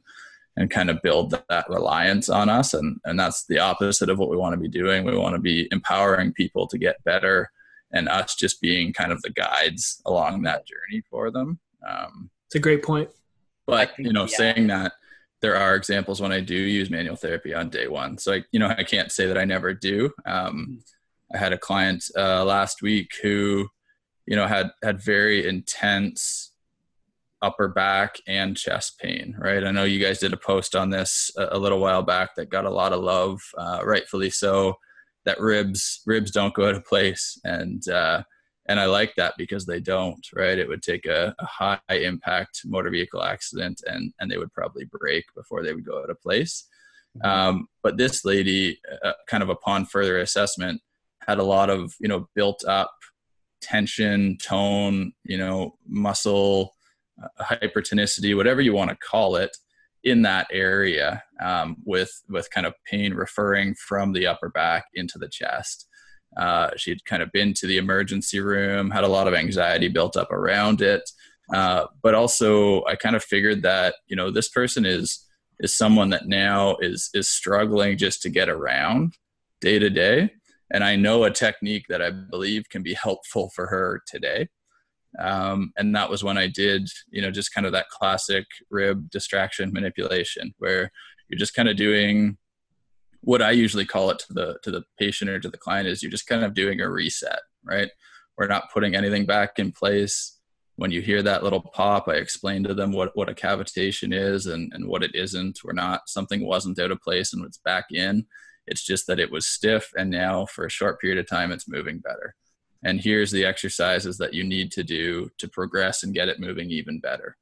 and kind of build that reliance on us. And and that's the opposite of what we want to be doing. We want to be empowering people to get better and us just being kind of the guides along that journey for them. Um, it's a great point. but you know yeah. saying that there are examples when i do use manual therapy on day one. So I, you know i can't say that i never do. Um, mm-hmm I had a client uh, last week who, you know, had had very intense upper back and chest pain. Right. I know you guys did a post on this a, a little while back that got a lot of love, uh, rightfully so. That ribs ribs don't go out of place, and uh, and I like that because they don't. Right. It would take a, a high impact motor vehicle accident, and and they would probably break before they would go out of place. Mm-hmm. Um, but this lady, uh, kind of upon further assessment, had a lot of you know built up tension, tone, you know, muscle, uh, hypertonicity, whatever you want to call it, in that area, um, with with kind of pain referring from the upper back into the chest. Uh, she had kind of been to the emergency room, had a lot of anxiety built up around it, uh, but also I kind of figured that you know this person is is someone that now is is struggling just to get around day to day and I know a technique that I believe can be helpful for her today. Um, and that was when I did, you know, just kind of that classic rib distraction manipulation, where you're just kind of doing what I usually call it to the to the patient or to the client is you're just kind of doing a reset, right? We're not putting anything back in place. When you hear that little pop, I explain to them what, what a cavitation is and, and what it isn't. We're not something wasn't out of place and it's back in it's just that it was stiff, and now for a short period of time, it's moving better. And here's the exercises that you need to do to progress and get it moving even better.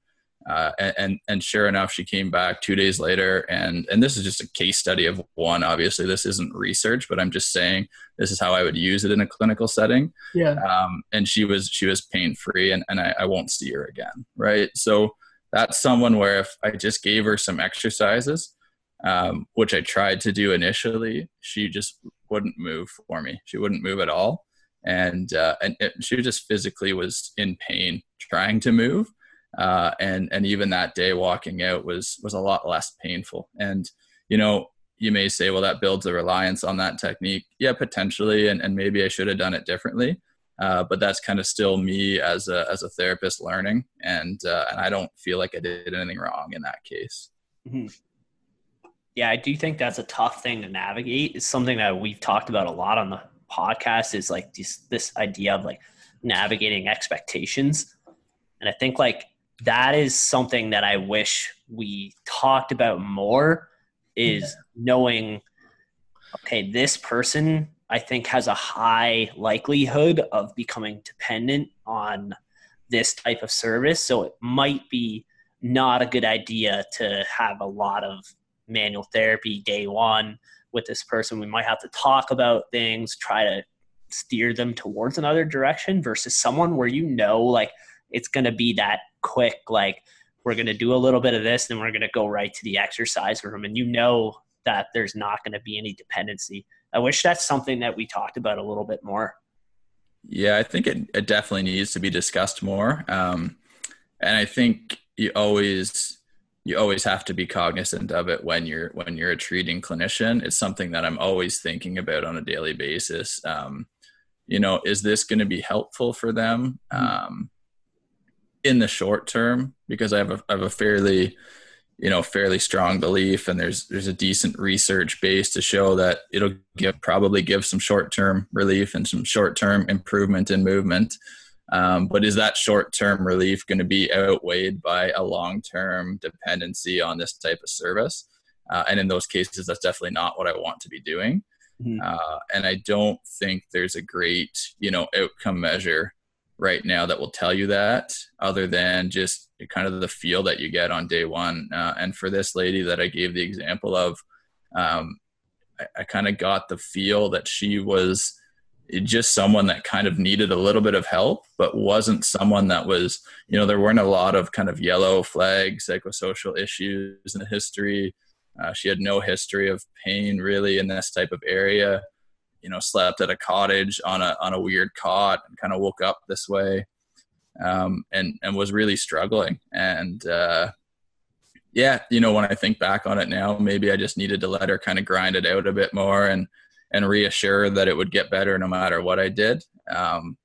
Uh, and, and, sure enough, she came back two days later, and and this is just a case study of one. Obviously, this isn't research, but I'm just saying this is how I would use it in a clinical setting. Yeah. Um, and she was she was pain free, and and I, I won't see her again. Right. So that's someone where if I just gave her some exercises um, which I tried to do initially, she just wouldn't move for me. She wouldn't move at all, and uh, and it, she just physically was in pain trying to move. Uh, and and even that day walking out was was a lot less painful. And you know, you may say, well, that builds a reliance on that technique. Yeah, potentially, and and maybe I should have done it differently. Uh, but that's kind of still me as a as a therapist learning, and uh, and I don't feel like I did anything wrong in that case. Mm-hmm yeah, I do think that's a tough thing to navigate. It's something that we've talked about a lot on the podcast is like this this idea of like navigating expectations. And I think like that is something that I wish we talked about more is yeah. knowing okay, this person I think has a high likelihood of becoming dependent on this type of service. So it might be not a good idea to have a lot of manual therapy day one with this person. We might have to talk about things, try to steer them towards another direction versus someone where you know, like, it's going to be that quick, like, we're going to do a little bit of this, then we're going to go right to the exercise room. And you know that there's not going to be any dependency. I wish that's something that we talked about a little bit more. Yeah, I think it, it definitely needs to be discussed more. Um, and I think you always you always have to be cognizant of it when you're when you're a treating clinician. It's something that I'm always thinking about on a daily basis. Um, you know, is this going to be helpful for them mm-hmm. um, in the short term? Because I have a, I have a fairly you know fairly strong belief and there's there's a decent research base to show that it'll give probably give some short term relief and some short term improvement in movement um, but is that short term relief going to be outweighed by a long term dependency on this type of service? Uh, and in those cases that's definitely not what i want to be doing. Mm-hmm. uh, and i don't think there's a great you know outcome measure right now that will tell you that other than just kind of the feel that you get on day one. Uh, and for this lady that i gave the example of um, i, I kind of got the feel that she was just someone that kind of needed a little bit of help but wasn't someone that was you know there weren't a lot of kind of yellow flag psychosocial issues in the history. Uh, she had no history of pain really in this type of area. You know slept at a cottage on a on a weird cot and kind of woke up this way um, and and was really struggling. And uh, yeah you know when i think back on it now maybe i just needed to let her kind of grind it out a bit more and and reassure that it would get better no matter what i did um,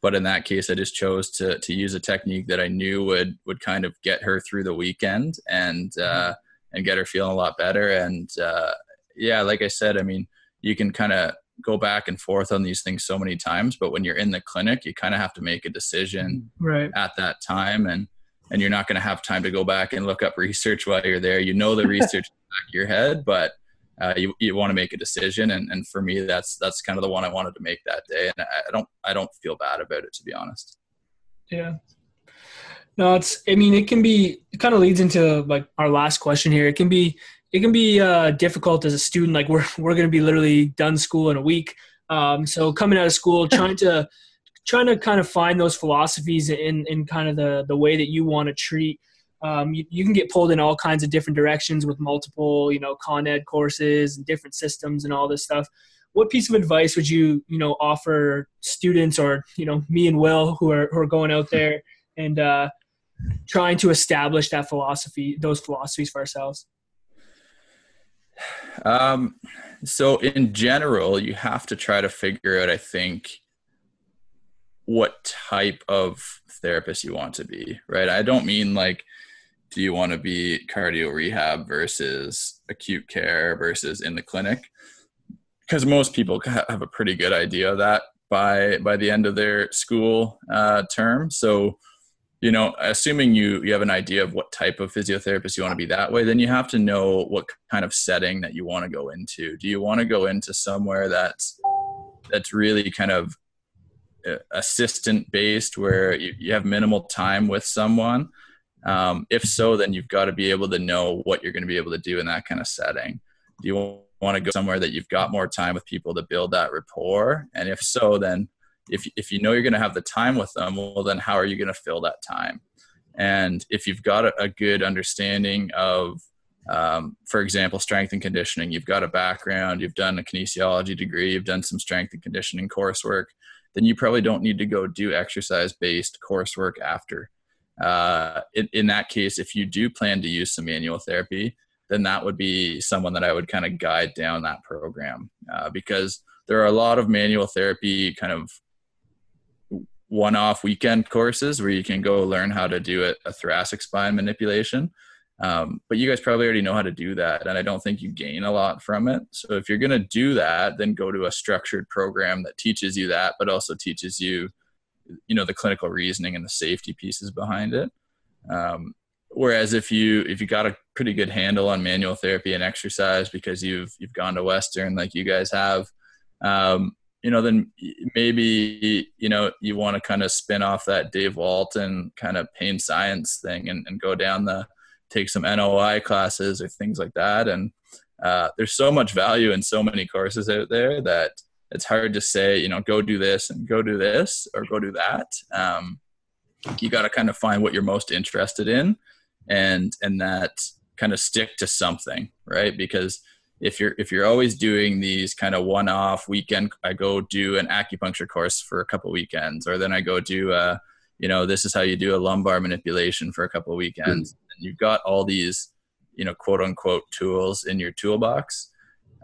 but in that case i just chose to to use a technique that i knew would would kind of get her through the weekend and uh, mm-hmm. and get her feeling a lot better and uh, yeah like i said i mean you can kind of go back and forth on these things so many times but when you're in the clinic you kind of have to make a decision right. at that time and and you're not going to have time to go back and look up research while you're there you know the research in the back of your head but uh, you, you want to make a decision and, and for me that's that's kind of the one i wanted to make that day and I, don't i don't feel bad about it to be honest yeah no it's i mean it can be it kind of leads into like our last question here it can be it can be uh, difficult as a student. Like we're we're going to be literally done school in a week. Um, so coming out of school, trying to trying to kind of find those philosophies in in kind of the the way that you want to treat. Um, you, you, can get pulled in all kinds of different directions with multiple, you know, con ed courses and different systems and all this stuff. What piece of advice would you, you know, offer students or, you know, me and Will who are, who are going out there and uh, trying to establish that philosophy, those philosophies for ourselves? Um, so in general, you have to try to figure out, I think, what type of therapist you want to be, right? I don't mean like, do you want to be cardio rehab versus acute care versus in the clinic? Because most people have a pretty good idea of that by by the end of their school uh, term. So you know assuming you you have an idea of what type of physiotherapist you want to be that way then you have to know what kind of setting that you want to go into do you want to go into somewhere that's that's really kind of uh, assistant based where you, you have minimal time with someone um, if so then you've got to be able to know what you're going to be able to do in that kind of setting. Do you want to go somewhere that you've got more time with people to build that rapport? And if so then if, if you know you're going to have the time with them well then how are you going to fill that time? And if you've got a, a good understanding of um, for example strength and conditioning you've got a background you've done a kinesiology degree you've done some strength and conditioning coursework then you probably don't need to go do exercise based coursework after uh, in, in that case if you do plan to use some manual therapy then that would be someone that i would kind of guide down that program uh, because there are a lot of manual therapy kind of one-off weekend courses where you can go learn how to do a, a thoracic spine manipulation. Um, but you guys probably already know how to do that, and I don't think you gain a lot from it. So if you're going to do that, then go to a structured program that teaches you that, but also teaches you, you know, the clinical reasoning and the safety pieces behind it. Um, whereas if you if you got a pretty good handle on manual therapy and exercise because you've you've gone to Western like you guys have, um, you know, then maybe, you know, you want to kind of spin off that Dave Walton kind of pain science thing and, and go down the, take some NOI classes or things like that. And uh, there's so much value in so many courses out there that it's hard to say, you know, go do this and go do this or go do that. Um, you got to kind of find what you're most interested in and, and that kind of stick to something, right? Because if you're if you're always doing these kind of one-off weekend i go do an acupuncture course for a couple weekends or then i go do a you know this is how you do a lumbar manipulation for a couple weekends mm-hmm. and you've got all these you know quote unquote tools in your toolbox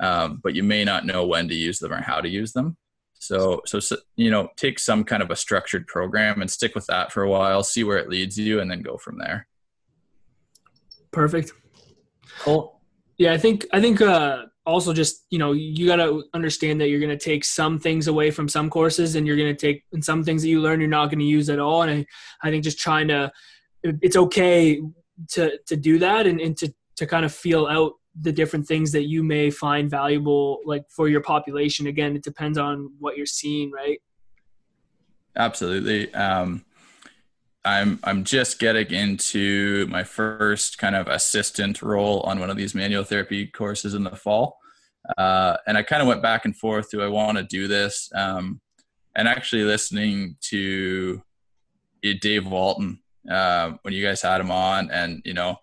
um, but you may not know when to use them or how to use them. So, so, so you know take some kind of a structured program and stick with that for a while see where it leads you and then go from there. Perfect. Cool. Yeah, I think I think uh, also just you know you got to understand that you're going to take some things away from some courses, and you're going to take and some things that you learn you're not going to use at all. And I, I think just trying to, it's okay to to do that and, and to to kind of feel out the different things that you may find valuable like for your population again it depends on what you're seeing right absolutely um I'm I'm just getting into my first kind of assistant role on one of these manual therapy courses in the fall, uh, and I kind of went back and forth. Do I want to do this? Um, and actually, listening to Dave Walton uh, when you guys had him on, and you know,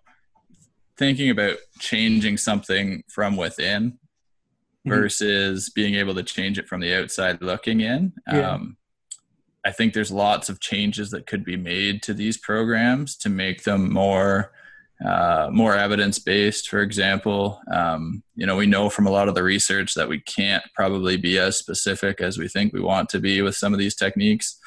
thinking about changing something from within mm-hmm. versus being able to change it from the outside looking in. Yeah. Um, I think there's lots of changes that could be made to these programs to make them more uh, more evidence based. For example, um, you know we know from a lot of the research that we can't probably be as specific as we think we want to be with some of these techniques.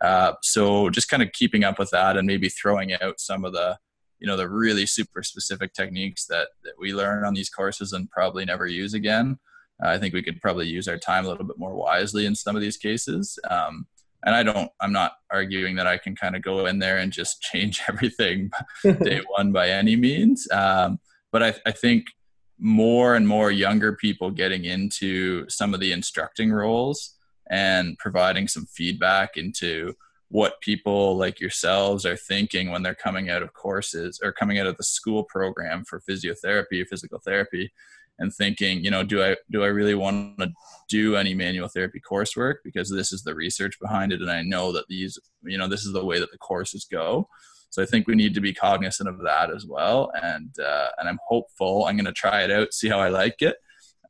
Uh, so just kind of keeping up with that and maybe throwing out some of the you know the really super specific techniques that, that we learn on these courses and probably never use again. Uh, I think we could probably use our time a little bit more wisely in some of these cases. Um, and I don't, I'm not arguing that I can kind of go in there and just change everything day one by any means. Um, but I, I think more and more younger people getting into some of the instructing roles and providing some feedback into what people like yourselves are thinking when they're coming out of courses or coming out of the school program for physiotherapy, physical therapy, and thinking, you know, do I do I really want to do any manual therapy coursework because this is the research behind it, and I know that these, you know, this is the way that the courses go. So I think we need to be cognizant of that as well, and uh, and I'm hopeful. I'm going to try it out, see how I like it,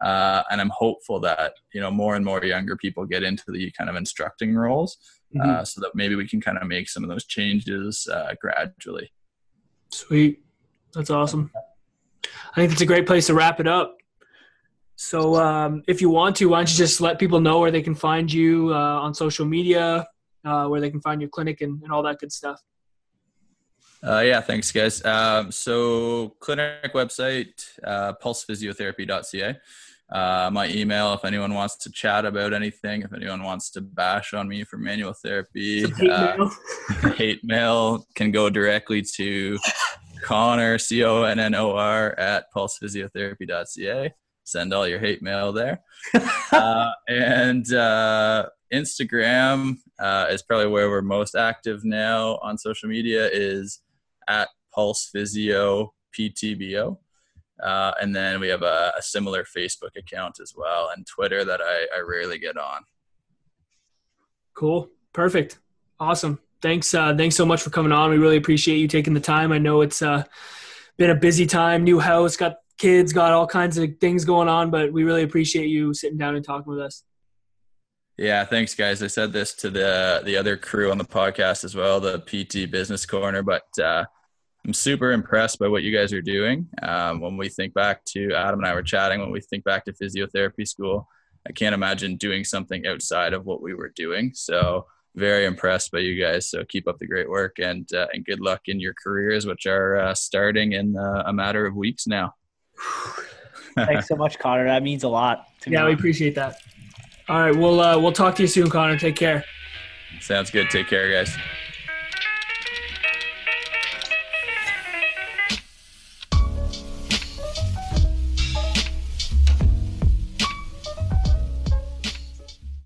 uh, and I'm hopeful that you know more and more younger people get into the kind of instructing roles, uh, mm-hmm. so that maybe we can kind of make some of those changes uh, gradually. Sweet, that's awesome. I think it's a great place to wrap it up. So um, if you want to, why don't you just let people know where they can find you uh, on social media, uh, where they can find your clinic and, and all that good stuff. Uh, yeah, thanks, guys. Um, so clinic website, uh, pulsephysiotherapy.ca. Uh, my email, if anyone wants to chat about anything, if anyone wants to bash on me for manual therapy, hate, uh, mail. hate mail can go directly to Connor, C O N N O R, at pulsephysiotherapy.ca send all your hate mail there. uh, and uh, Instagram uh, is probably where we're most active now on social media is at Pulse Physio PTBO. Uh, and then we have a, a, similar Facebook account as well and Twitter that I, I rarely get on. Cool. Perfect. Awesome. Thanks. Uh, thanks so much for coming on. We really appreciate you taking the time. I know it's uh, been a busy time, new house, got kids, got all kinds of things going on, but we really appreciate you sitting down and talking with us. Yeah, thanks, guys. I said this to the the other crew on the podcast as well, the PT Business Corner, but uh, I'm super impressed by what you guys are doing. Um, when we think back to Adam and I were chatting, when we think back to physiotherapy school, I can't imagine doing something outside of what we were doing. So very impressed by you guys. So keep up the great work and uh, and good luck in your careers, which are uh, starting in uh, a matter of weeks now. Thanks so much, Connor. That means a lot. yeah, me. Yeah, we appreciate that. All right, we'll uh, we'll talk to you soon, Connor. Take care. Sounds good. Take care, guys.